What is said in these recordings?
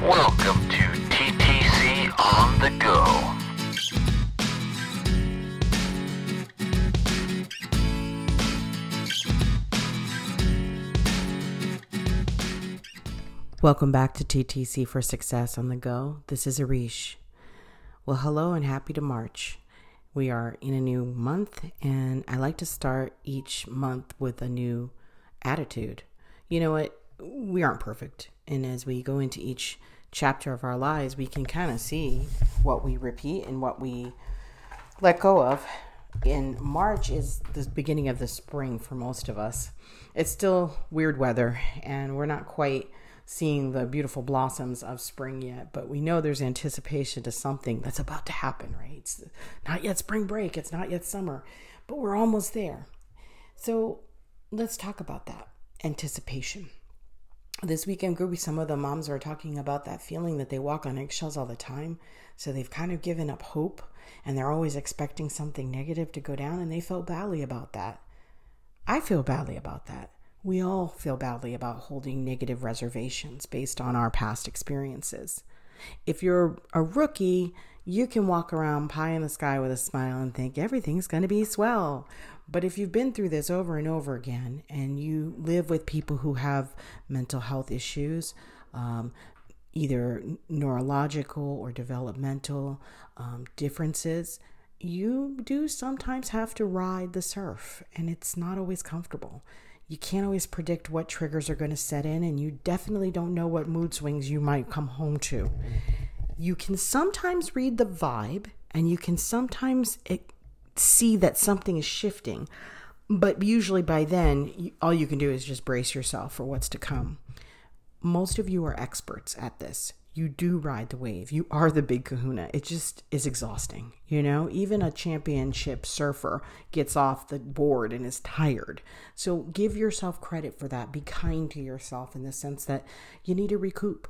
Welcome to TTC on the Go. Welcome back to TTC for Success on the Go. This is Erishe. Well, hello and happy to March. We are in a new month, and I like to start each month with a new attitude. You know what? We aren't perfect. And as we go into each chapter of our lives, we can kind of see what we repeat and what we let go of. In March is the beginning of the spring for most of us. It's still weird weather, and we're not quite seeing the beautiful blossoms of spring yet, but we know there's anticipation to something that's about to happen, right? It's not yet spring break, it's not yet summer, but we're almost there. So let's talk about that anticipation. This weekend group, some of the moms were talking about that feeling that they walk on eggshells all the time. So they've kind of given up hope and they're always expecting something negative to go down, and they felt badly about that. I feel badly about that we all feel badly about holding negative reservations based on our past experiences. If you're a rookie, you can walk around pie in the sky with a smile and think everything's going to be swell. But if you've been through this over and over again and you live with people who have mental health issues, um, either neurological or developmental um, differences, you do sometimes have to ride the surf, and it's not always comfortable you can't always predict what triggers are going to set in, and you definitely don't know what mood swings you might come home to. You can sometimes read the vibe, and you can sometimes see that something is shifting, but usually by then, all you can do is just brace yourself for what's to come. Most of you are experts at this you do ride the wave. You are the big kahuna. It just is exhausting. You know, even a championship surfer gets off the board and is tired. So give yourself credit for that. Be kind to yourself in the sense that you need to recoup.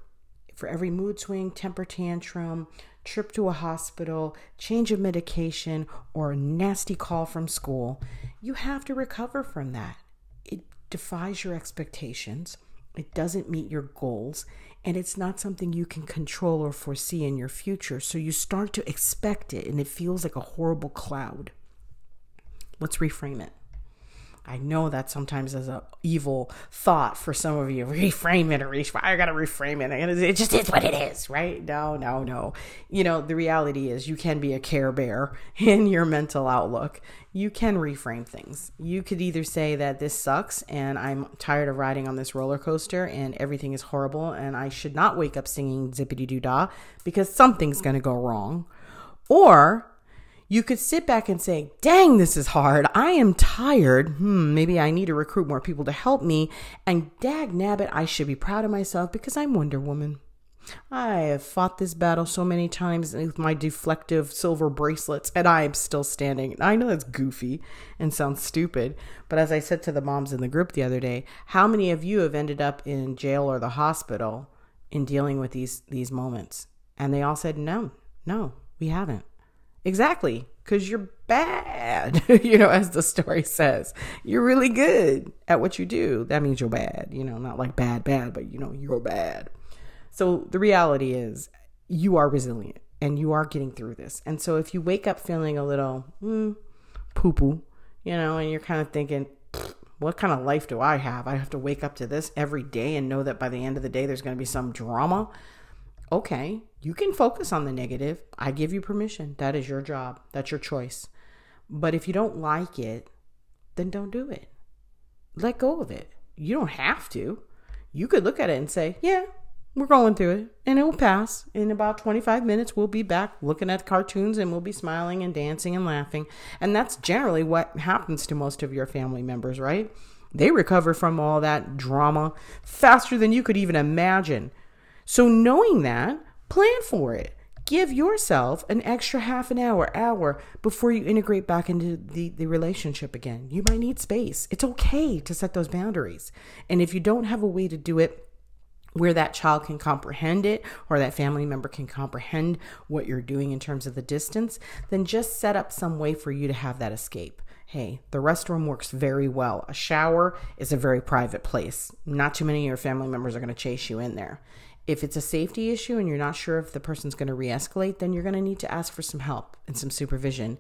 For every mood swing, temper tantrum, trip to a hospital, change of medication, or a nasty call from school, you have to recover from that. It defies your expectations. It doesn't meet your goals and it's not something you can control or foresee in your future. So you start to expect it and it feels like a horrible cloud. Let's reframe it. I know that sometimes is an evil thought for some of you. Reframe it or reframe. I gotta reframe it. It just is what it is, right? No, no, no. You know the reality is you can be a care bear in your mental outlook. You can reframe things. You could either say that this sucks and I'm tired of riding on this roller coaster and everything is horrible and I should not wake up singing zippity doo dah because something's gonna go wrong, or you could sit back and say, dang, this is hard. I am tired. Hmm, maybe I need to recruit more people to help me. And dag nabbit, I should be proud of myself because I'm Wonder Woman. I have fought this battle so many times with my deflective silver bracelets, and I am still standing. I know that's goofy and sounds stupid, but as I said to the moms in the group the other day, how many of you have ended up in jail or the hospital in dealing with these these moments? And they all said, "No, no, we haven't." Exactly, because you're bad, you know, as the story says. You're really good at what you do. That means you're bad, you know, not like bad, bad, but you know, you're bad. So the reality is, you are resilient and you are getting through this. And so if you wake up feeling a little mm, poo poo, you know, and you're kind of thinking, what kind of life do I have? I have to wake up to this every day and know that by the end of the day there's going to be some drama okay, you can focus on the negative. I give you permission. That is your job. That's your choice. But if you don't like it, then don't do it. Let go of it. You don't have to. You could look at it and say, yeah, we're going through it and it will pass. In about 25 minutes, we'll be back looking at cartoons and we'll be smiling and dancing and laughing. And that's generally what happens to most of your family members, right? They recover from all that drama faster than you could even imagine. So, knowing that, plan for it. Give yourself an extra half an hour, hour before you integrate back into the, the relationship again. You might need space. It's okay to set those boundaries. And if you don't have a way to do it, where that child can comprehend it or that family member can comprehend what you're doing in terms of the distance, then just set up some way for you to have that escape. Hey, the restroom works very well. A shower is a very private place. Not too many of your family members are going to chase you in there If it's a safety issue and you're not sure if the person's going to re escalate, then you're going to need to ask for some help and some supervision.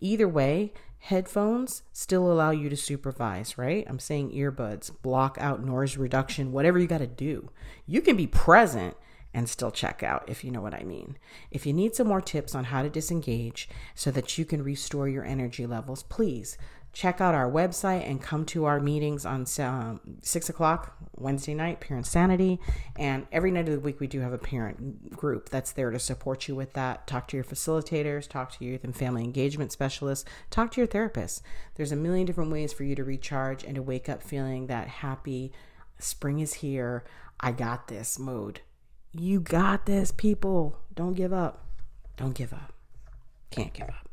Either way, headphones still allow you to supervise, right? I'm saying earbuds, block out noise reduction, whatever you got to do. You can be present and still check out, if you know what I mean. If you need some more tips on how to disengage so that you can restore your energy levels, please check out our website and come to our meetings on um, six o'clock Wednesday night, Parent Sanity. And every night of the week, we do have a parent group that's there to support you with that. Talk to your facilitators, talk to your youth and family engagement specialists, talk to your therapist. There's a million different ways for you to recharge and to wake up feeling that happy spring is here. I got this mood. You got this, people. Don't give up. Don't give up. Can't give up.